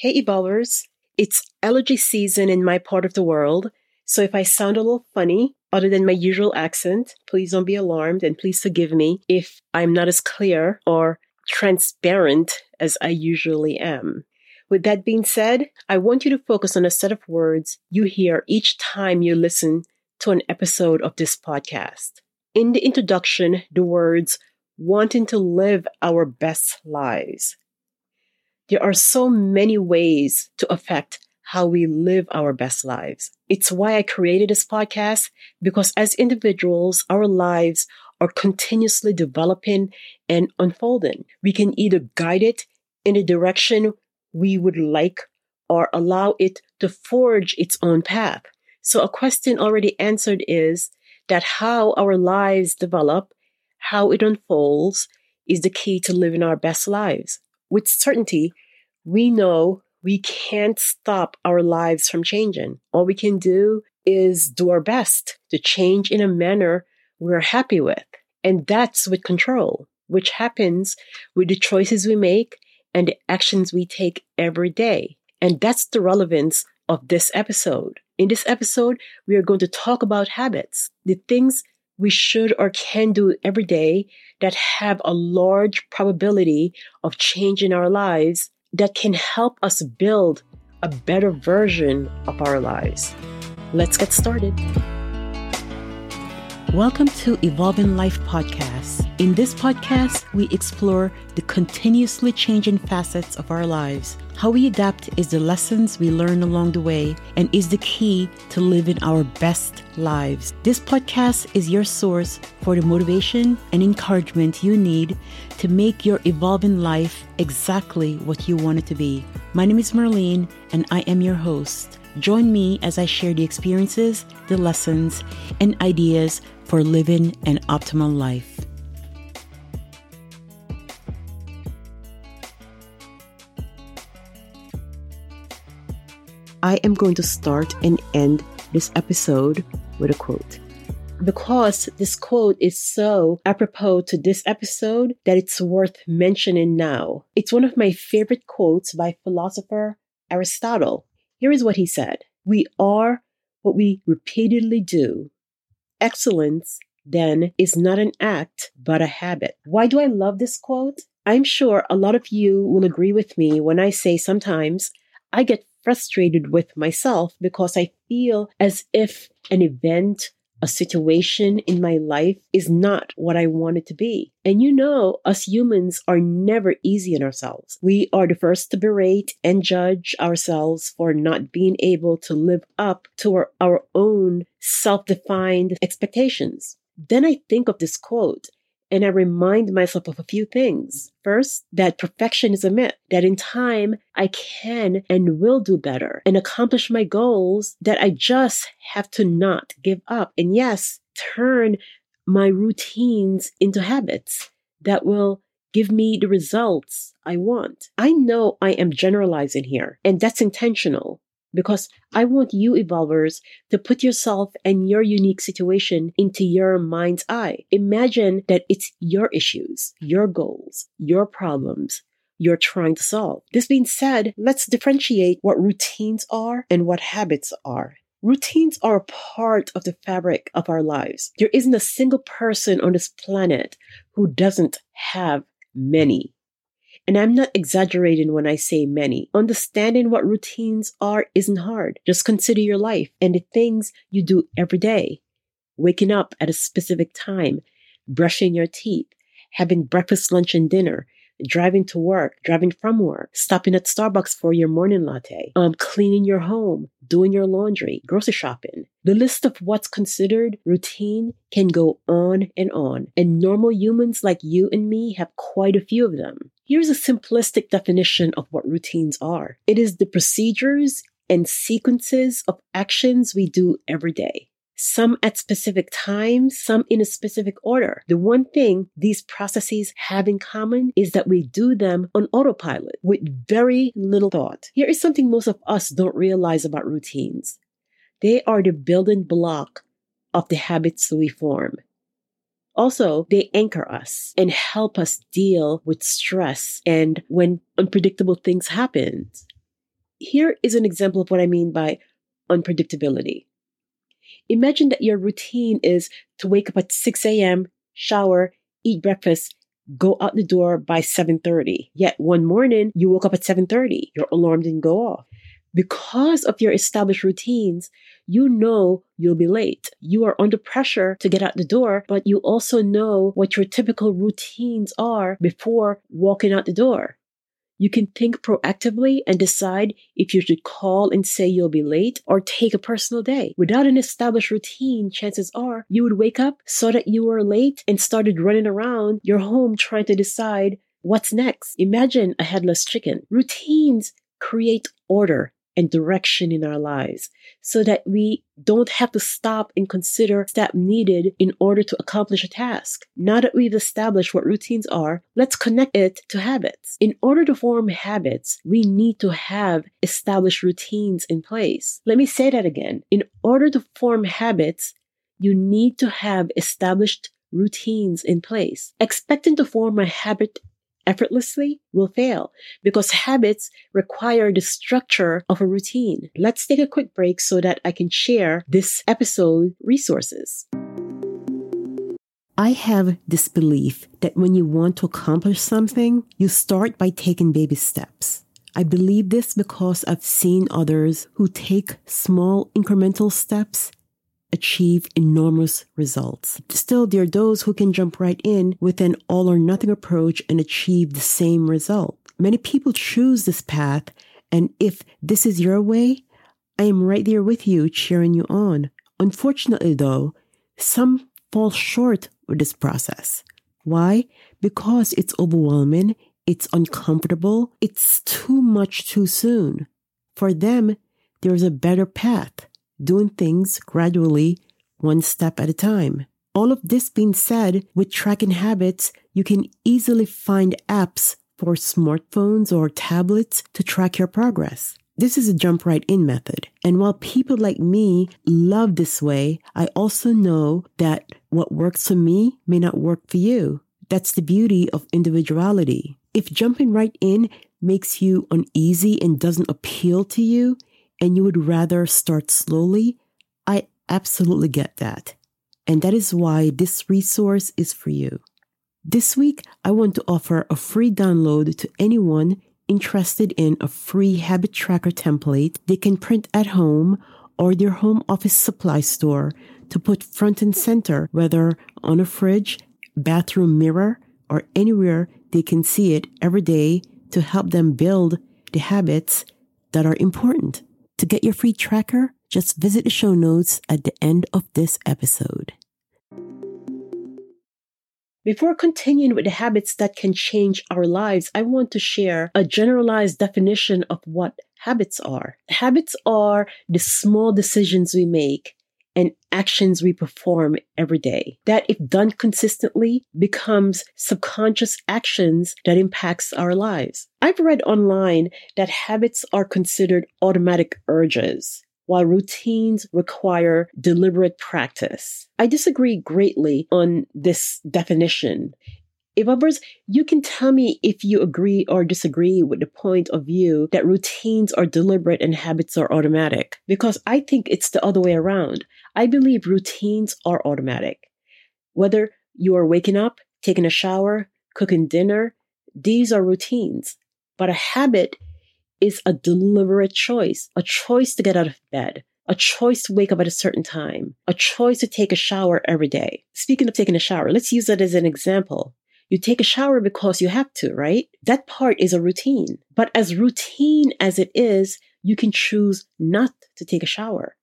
Hey, Evolvers. It's allergy season in my part of the world. So if I sound a little funny, other than my usual accent, please don't be alarmed and please forgive me if I'm not as clear or transparent as I usually am. With that being said, I want you to focus on a set of words you hear each time you listen to an episode of this podcast. In the introduction, the words wanting to live our best lives. There are so many ways to affect how we live our best lives. It's why I created this podcast because as individuals, our lives are continuously developing and unfolding. We can either guide it in the direction we would like or allow it to forge its own path. So a question already answered is that how our lives develop, how it unfolds is the key to living our best lives with certainty, we know we can't stop our lives from changing. All we can do is do our best to change in a manner we're happy with. And that's with control, which happens with the choices we make and the actions we take every day. And that's the relevance of this episode. In this episode, we are going to talk about habits, the things we should or can do every day that have a large probability of changing our lives that can help us build a better version of our lives. Let's get started. Welcome to Evolving Life Podcast. In this podcast, we explore the continuously changing facets of our lives. How we adapt is the lessons we learn along the way and is the key to living our best lives. This podcast is your source for the motivation and encouragement you need to make your evolving life exactly what you want it to be. My name is Marlene, and I am your host. Join me as I share the experiences, the lessons, and ideas for living an optimal life. I am going to start and end this episode with a quote. Because this quote is so apropos to this episode that it's worth mentioning now. It's one of my favorite quotes by philosopher Aristotle. Here is what he said We are what we repeatedly do excellence then is not an act, but a habit. Why do I love this quote? I'm sure a lot of you will agree with me when I say sometimes I get frustrated with myself because I feel as if an event a situation in my life is not what I want it to be. And you know, us humans are never easy on ourselves. We are the first to berate and judge ourselves for not being able to live up to our, our own self defined expectations. Then I think of this quote and I remind myself of a few things. First, that perfection is a myth, that in time I can and will do better and accomplish my goals, that I just have to not give up. And yes, turn my routines into habits that will give me the results I want. I know I am generalizing here, and that's intentional because I want you evolvers to put yourself and your unique situation into your mind's eye. Imagine that it's your issues, your goals, your problems you're trying to solve. This being said, let's differentiate what routines are and what habits are. Routines are a part of the fabric of our lives. There isn't a single person on this planet who doesn't have many and I'm not exaggerating when I say many. Understanding what routines are isn't hard. Just consider your life and the things you do every day. Waking up at a specific time, brushing your teeth, having breakfast, lunch, and dinner, driving to work, driving from work, stopping at Starbucks for your morning latte, um, cleaning your home, doing your laundry, grocery shopping. The list of what's considered routine can go on and on, and normal humans like you and me have quite a few of them. Here's a simplistic definition of what routines are. It is the procedures and sequences of actions we do every day some at specific times, some in a specific order. The one thing these processes have in common is that we do them on autopilot with very little thought. Here is something most of us don't realize about routines. They are the building block of the habits we form. Also, they anchor us and help us deal with stress and when unpredictable things happen. Here is an example of what I mean by unpredictability. Imagine that your routine is to wake up at 6 a.m., shower, eat breakfast, go out the door by 7:30. Yet one morning you woke up at 7:30. Your alarm didn't go off. Because of your established routines, you know you'll be late. You are under pressure to get out the door, but you also know what your typical routines are before walking out the door. You can think proactively and decide if you should call and say you'll be late or take a personal day. Without an established routine, chances are you would wake up, saw that you were late, and started running around your home trying to decide what's next. Imagine a headless chicken. Routines create order and direction in our lives so that we don't have to stop and consider step needed in order to accomplish a task. Now that we've established what routines are, let's connect it to habits. In order to form habits, we need to have established routines in place. Let me say that again. In order to form habits, you need to have established routines in place. Expecting to form a habit effortlessly will fail because habits require the structure of a routine. Let's take a quick break so that I can share this episode resources. I have this belief that when you want to accomplish something, you start by taking baby steps. I believe this because I've seen others who take small incremental steps achieve enormous results. Still, there are those who can jump right in with an all or nothing approach and achieve the same result. Many people choose this path, and if this is your way, I am right there with you, cheering you on. Unfortunately, though, some fall short with this process. Why? Because it's overwhelming, it's uncomfortable, it's too much too soon. For them, there's a better path doing things gradually, one step at a time. All of this being said, with tracking habits, you can easily find apps for smartphones or tablets to track your progress. This is a jump right in method. And while people like me love this way, I also know that what works for me may not work for you. That's the beauty of individuality. If jumping right in makes you uneasy and doesn't appeal to you, and you would rather start slowly, I absolutely get that. And that is why this resource is for you. This week, I want to offer a free download to anyone interested in a free habit tracker template they can print at home or their home office supply store to put front and center, whether on a fridge, bathroom mirror, or anywhere they can see it every day to help them build the habits that are important. To get your free tracker, just visit the show notes at the end of this episode. Before continuing with the habits that can change our lives, I want to share a generalized definition of what habits are. Habits are the small decisions we make and actions we perform every day that if done consistently becomes subconscious actions that impacts our lives. I've read online that habits are considered automatic urges while routines require deliberate practice. I disagree greatly on this definition. Others, you can tell me if you agree or disagree with the point of view that routines are deliberate and habits are automatic, because I think it's the other way around. I believe routines are automatic. Whether you are waking up, taking a shower, cooking dinner, these are routines. But a habit is a deliberate choice, a choice to get out of bed, a choice to wake up at a certain time, a choice to take a shower every day. Speaking of taking a shower, let's use that as an example. You take a shower because you have to, right? That part is a routine. But as routine as it is, you can choose not to take a shower.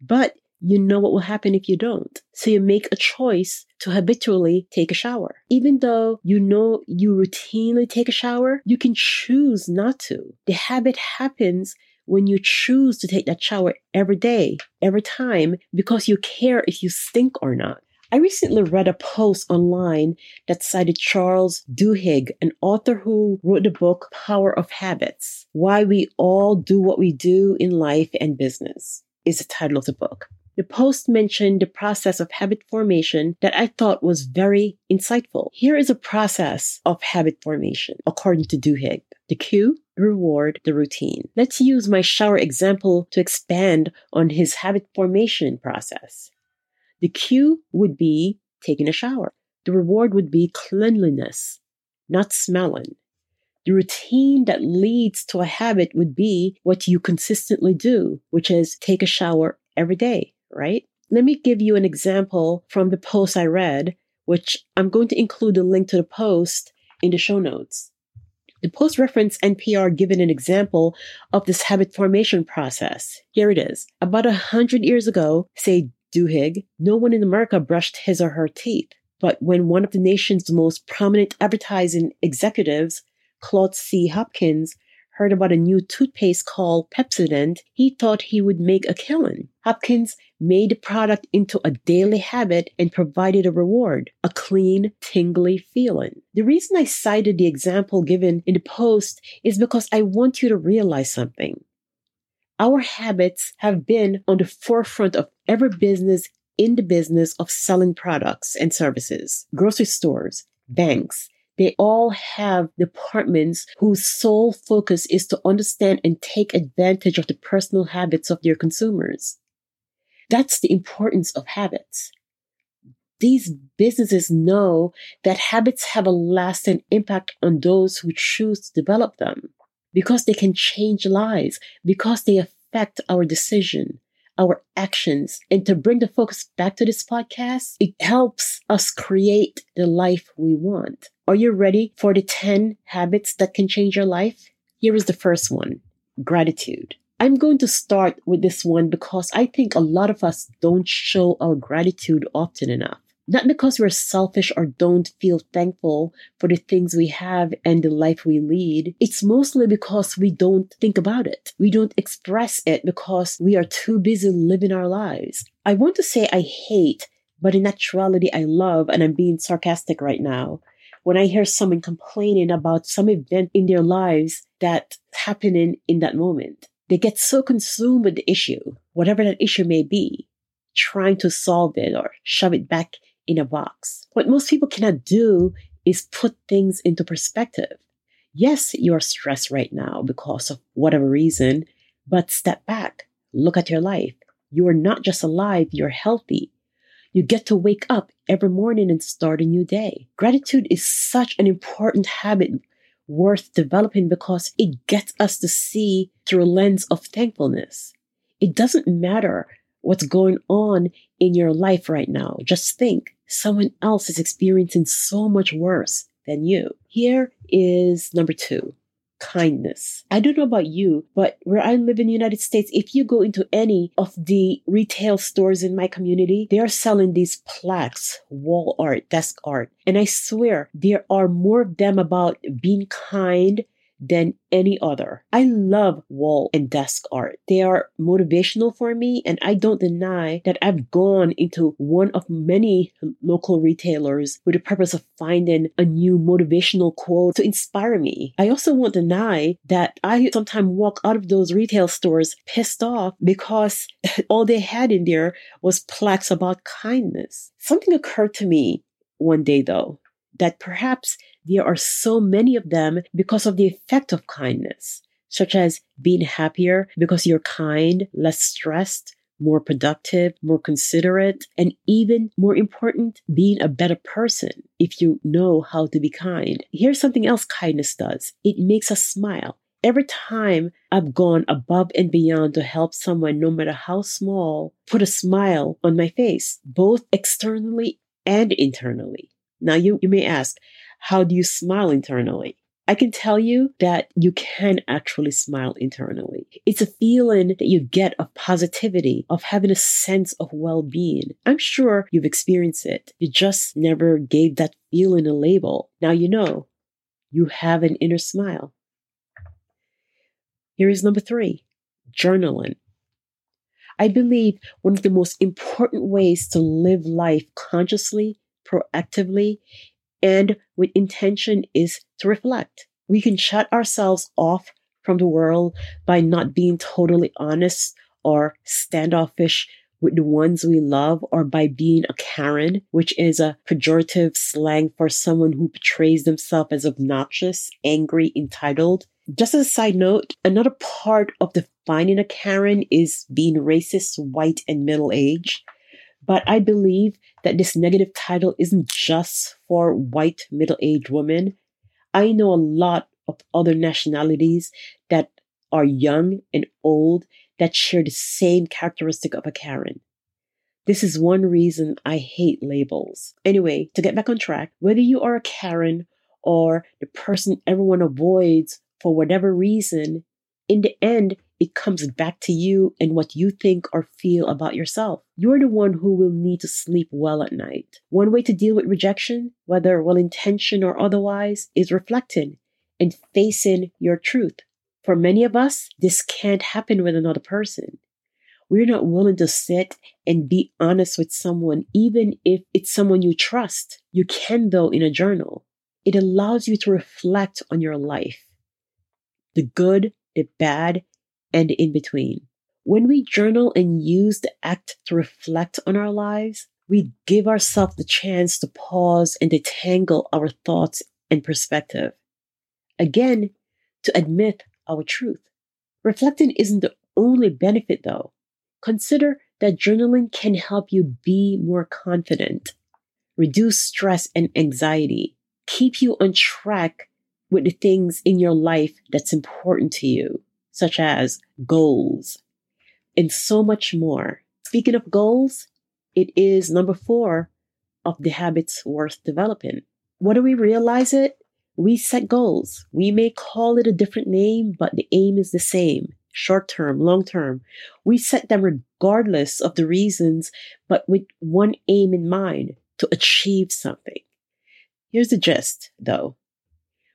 But you know what will happen if you don't. So you make a choice to habitually take a shower. Even though you know you routinely take a shower, you can choose not to. The habit happens when you choose to take that shower every day, every time, because you care if you stink or not. I recently read a post online that cited Charles Duhigg, an author who wrote the book Power of Habits Why We All Do What We Do in Life and Business, is the title of the book. The post mentioned the process of habit formation that I thought was very insightful. Here is a process of habit formation according to Duhigg. The cue, the reward, the routine. Let's use my shower example to expand on his habit formation process. The cue would be taking a shower. The reward would be cleanliness, not smelling. The routine that leads to a habit would be what you consistently do, which is take a shower every day right? Let me give you an example from the post I read, which I'm going to include a link to the post in the show notes. The post reference NPR given an example of this habit formation process. Here it is. About a hundred years ago, say Duhigg, no one in America brushed his or her teeth. But when one of the nation's most prominent advertising executives, Claude C. Hopkins, heard about a new toothpaste called Pepsodent, he thought he would make a killing. Hopkins made the product into a daily habit and provided a reward, a clean, tingly feeling. The reason I cited the example given in the post is because I want you to realize something. Our habits have been on the forefront of every business in the business of selling products and services. Grocery stores, banks, they all have departments whose sole focus is to understand and take advantage of the personal habits of their consumers. That's the importance of habits. These businesses know that habits have a lasting impact on those who choose to develop them because they can change lives, because they affect our decision, our actions. And to bring the focus back to this podcast, it helps us create the life we want. Are you ready for the 10 habits that can change your life? Here is the first one gratitude. I'm going to start with this one because I think a lot of us don't show our gratitude often enough. Not because we're selfish or don't feel thankful for the things we have and the life we lead. It's mostly because we don't think about it. We don't express it because we are too busy living our lives. I want to say I hate, but in actuality I love, and I'm being sarcastic right now. When I hear someone complaining about some event in their lives that's happening in that moment, they get so consumed with the issue, whatever that issue may be, trying to solve it or shove it back in a box. What most people cannot do is put things into perspective. Yes, you're stressed right now because of whatever reason, but step back, look at your life. You are not just alive, you're healthy. You get to wake up every morning and start a new day. Gratitude is such an important habit worth developing because it gets us to see through a lens of thankfulness. It doesn't matter what's going on in your life right now. Just think someone else is experiencing so much worse than you. Here is number two kindness. I don't know about you, but where I live in the United States, if you go into any of the retail stores in my community, they are selling these plaques, wall art, desk art. And I swear there are more of them about being kind than any other. I love wall and desk art. They are motivational for me, and I don't deny that I've gone into one of many local retailers with the purpose of finding a new motivational quote to inspire me. I also won't deny that I sometimes walk out of those retail stores pissed off because all they had in there was plaques about kindness. Something occurred to me one day though that perhaps there are so many of them because of the effect of kindness, such as being happier because you're kind, less stressed, more productive, more considerate, and even more important, being a better person if you know how to be kind. Here's something else kindness does it makes us smile. Every time I've gone above and beyond to help someone, no matter how small, put a smile on my face, both externally and internally. Now, you, you may ask, how do you smile internally? I can tell you that you can actually smile internally. It's a feeling that you get of positivity, of having a sense of well being. I'm sure you've experienced it. You just never gave that feeling a label. Now you know you have an inner smile. Here is number three journaling. I believe one of the most important ways to live life consciously proactively and with intention is to reflect. We can shut ourselves off from the world by not being totally honest or standoffish with the ones we love or by being a Karen, which is a pejorative slang for someone who portrays themselves as obnoxious, angry, entitled. Just as a side note, another part of defining a Karen is being racist, white, and middle aged. But I believe that this negative title isn't just for white middle aged women. I know a lot of other nationalities that are young and old that share the same characteristic of a Karen. This is one reason I hate labels. Anyway, to get back on track, whether you are a Karen or the person everyone avoids for whatever reason, in the end, it comes back to you and what you think or feel about yourself. You're the one who will need to sleep well at night. One way to deal with rejection, whether well intentioned or otherwise, is reflecting and facing your truth. For many of us, this can't happen with another person. We're not willing to sit and be honest with someone, even if it's someone you trust. You can, though, in a journal. It allows you to reflect on your life the good, the bad, and in between. When we journal and use the act to reflect on our lives, we give ourselves the chance to pause and detangle our thoughts and perspective. Again, to admit our truth. Reflecting isn't the only benefit though. Consider that journaling can help you be more confident, reduce stress and anxiety, keep you on track with the things in your life that's important to you, such as goals, and so much more. Speaking of goals, it is number four of the habits worth developing. What do we realize it? We set goals. We may call it a different name, but the aim is the same short term, long term. We set them regardless of the reasons, but with one aim in mind to achieve something. Here's the gist, though.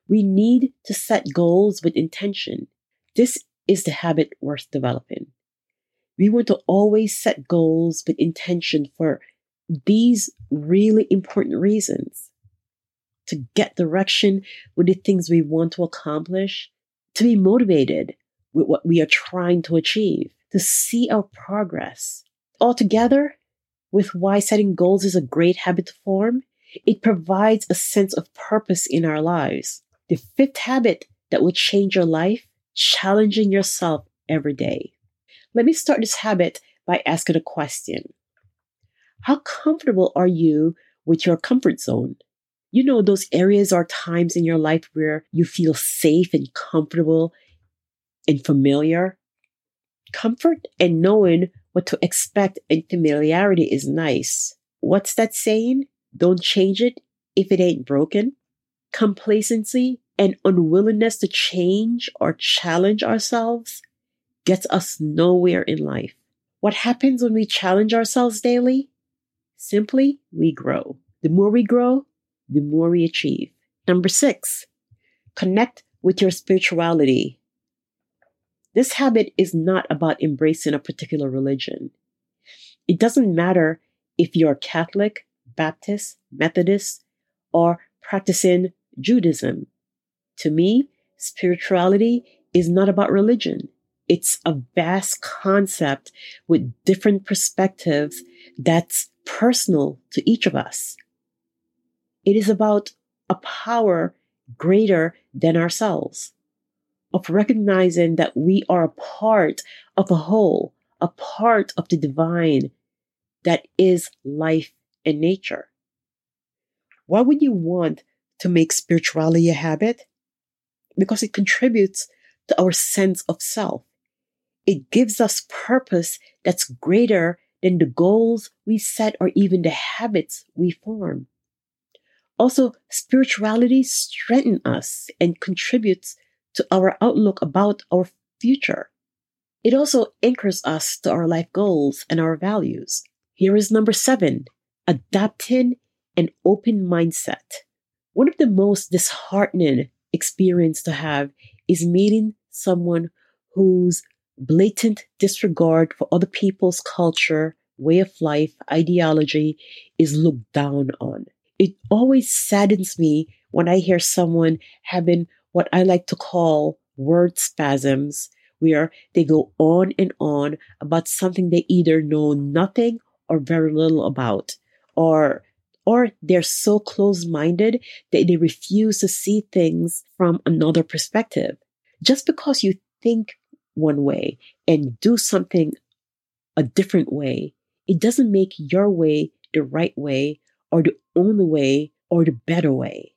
We need to set goals with intention. This is the habit worth developing. We want to always set goals with intention for these really important reasons to get direction with the things we want to accomplish, to be motivated with what we are trying to achieve, to see our progress. Altogether, with why setting goals is a great habit to form, it provides a sense of purpose in our lives. The fifth habit that will change your life, challenging yourself every day. Let me start this habit by asking a question. How comfortable are you with your comfort zone? You know, those areas or times in your life where you feel safe and comfortable and familiar. Comfort and knowing what to expect and familiarity is nice. What's that saying? Don't change it if it ain't broken. Complacency and unwillingness to change or challenge ourselves gets us nowhere in life. What happens when we challenge ourselves daily? Simply, we grow. The more we grow, the more we achieve. Number six, connect with your spirituality. This habit is not about embracing a particular religion. It doesn't matter if you're Catholic, Baptist, Methodist, or practicing Judaism. To me, spirituality is not about religion. It's a vast concept with different perspectives that's personal to each of us. It is about a power greater than ourselves, of recognizing that we are a part of a whole, a part of the divine that is life and nature. Why would you want to make spirituality a habit? Because it contributes to our sense of self. It gives us purpose that's greater than the goals we set or even the habits we form. Also, spirituality strengthens us and contributes to our outlook about our future. It also anchors us to our life goals and our values. Here is number seven, adapting an open mindset. One of the most disheartening experience to have is meeting someone whose blatant disregard for other people's culture, way of life, ideology is looked down on. It always saddens me when I hear someone having what I like to call word spasms where they go on and on about something they either know nothing or very little about, or or they're so close-minded that they refuse to see things from another perspective. Just because you think one way and do something a different way, it doesn't make your way the right way or the only way or the better way.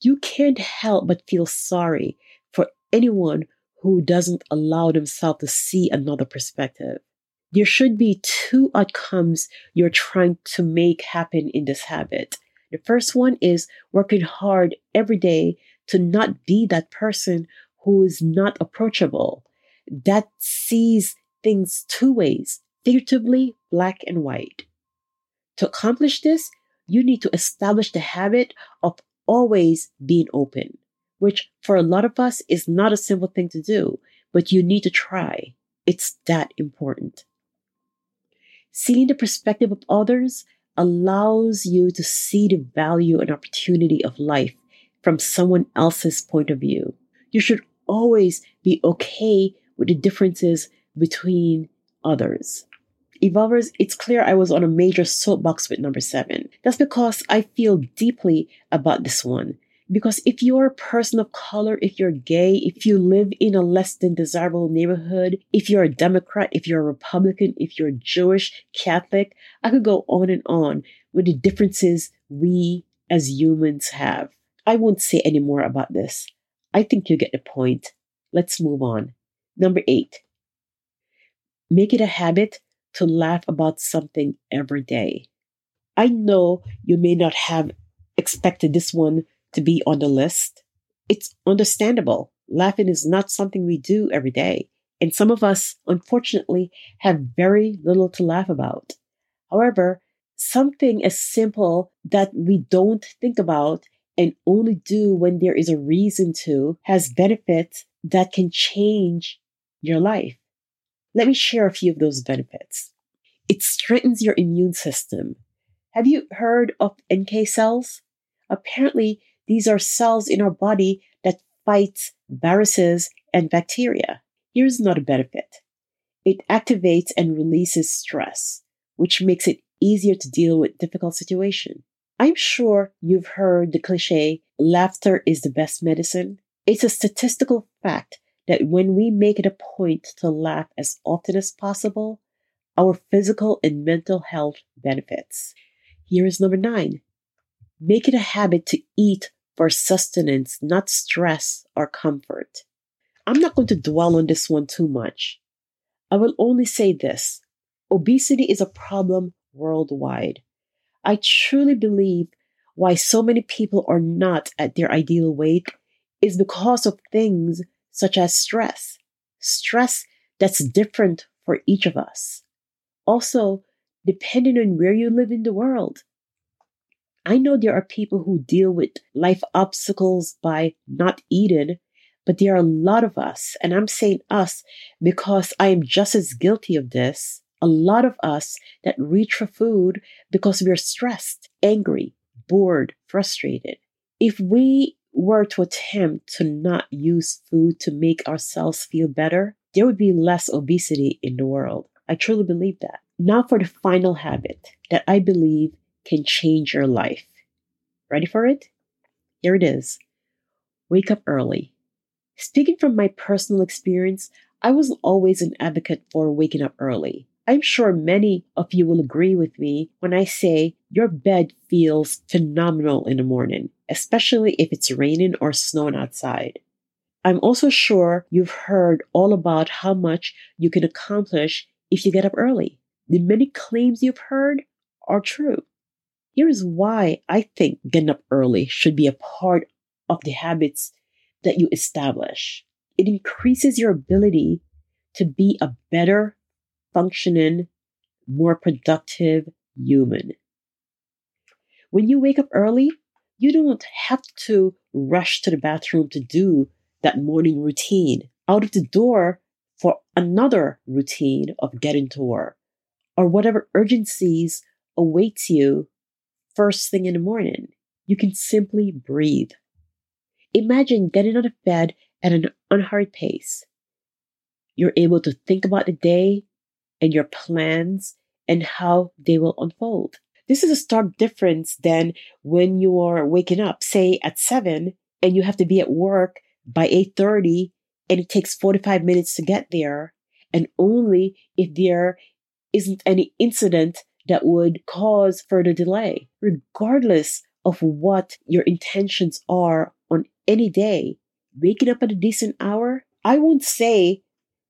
You can't help but feel sorry for anyone who doesn't allow themselves to see another perspective. There should be two outcomes you're trying to make happen in this habit. The first one is working hard every day to not be that person who is not approachable, that sees things two ways, figuratively black and white. To accomplish this, you need to establish the habit of always being open, which for a lot of us is not a simple thing to do, but you need to try. It's that important. Seeing the perspective of others allows you to see the value and opportunity of life from someone else's point of view. You should always be okay with the differences between others. Evolvers, it's clear I was on a major soapbox with number seven. That's because I feel deeply about this one. Because if you're a person of color, if you're gay, if you live in a less than desirable neighborhood, if you're a Democrat, if you're a Republican, if you're Jewish, Catholic, I could go on and on with the differences we as humans have. I won't say any more about this. I think you get the point. Let's move on. Number eight, make it a habit to laugh about something every day. I know you may not have expected this one to be on the list. It's understandable. Laughing is not something we do every day. And some of us, unfortunately, have very little to laugh about. However, something as simple that we don't think about and only do when there is a reason to has benefits that can change your life. Let me share a few of those benefits. It strengthens your immune system. Have you heard of NK cells? Apparently, these are cells in our body that fight viruses and bacteria. Here's another benefit. It activates and releases stress, which makes it easier to deal with difficult situations. I'm sure you've heard the cliche, laughter is the best medicine. It's a statistical fact that when we make it a point to laugh as often as possible, our physical and mental health benefits. Here is number nine. Make it a habit to eat for sustenance, not stress or comfort. I'm not going to dwell on this one too much. I will only say this. Obesity is a problem worldwide. I truly believe why so many people are not at their ideal weight is because of things such as stress. Stress that's different for each of us. Also, depending on where you live in the world. I know there are people who deal with life obstacles by not eating, but there are a lot of us, and I'm saying us because I am just as guilty of this. A lot of us that reach for food because we're stressed, angry, bored, frustrated. If we were to attempt to not use food to make ourselves feel better, there would be less obesity in the world. I truly believe that. Now for the final habit that I believe can change your life. Ready for it? Here it is. Wake up early. Speaking from my personal experience, I was always an advocate for waking up early. I'm sure many of you will agree with me when I say your bed feels phenomenal in the morning, especially if it's raining or snowing outside. I'm also sure you've heard all about how much you can accomplish if you get up early. The many claims you've heard are true. Here's why I think getting up early should be a part of the habits that you establish. It increases your ability to be a better functioning, more productive human. When you wake up early, you don't have to rush to the bathroom to do that morning routine out of the door for another routine of getting to work or whatever urgencies awaits you first thing in the morning. You can simply breathe. Imagine getting out of bed at an unhurried pace. You're able to think about the day and your plans and how they will unfold. This is a stark difference than when you are waking up, say at 7 and you have to be at work by 8:30 and it takes 45 minutes to get there and only if there isn't any incident that would cause further delay regardless of what your intentions are on any day waking up at a decent hour i won't say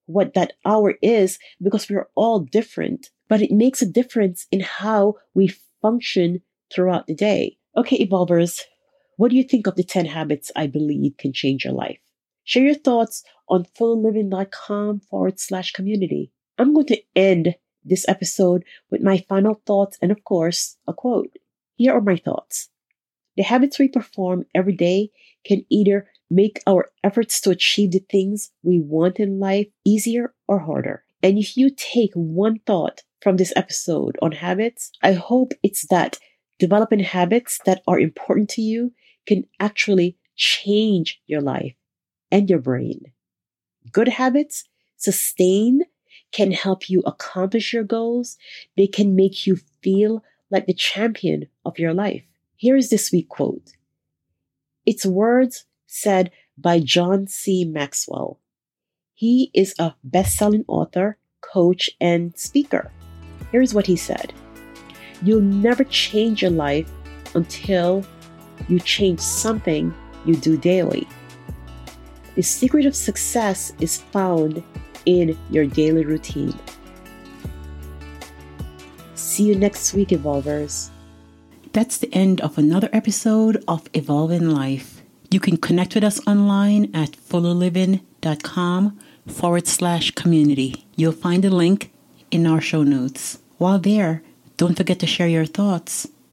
what that hour is because we're all different but it makes a difference in how we function throughout the day okay evolvers what do you think of the 10 habits I believe can change your life? Share your thoughts on fullliving.com forward slash community. I'm going to end this episode with my final thoughts and, of course, a quote. Here are my thoughts. The habits we perform every day can either make our efforts to achieve the things we want in life easier or harder. And if you take one thought from this episode on habits, I hope it's that developing habits that are important to you can actually change your life and your brain. Good habits, sustained, can help you accomplish your goals. They can make you feel like the champion of your life. Here is this week quote. It's words said by John C. Maxwell. He is a best selling author, coach, and speaker. Here's what he said You'll never change your life until you change something you do daily. The secret of success is found in your daily routine. See you next week, Evolvers. That's the end of another episode of Evolving Life. You can connect with us online at fullyliving.com forward slash community. You'll find a link in our show notes. While there, don't forget to share your thoughts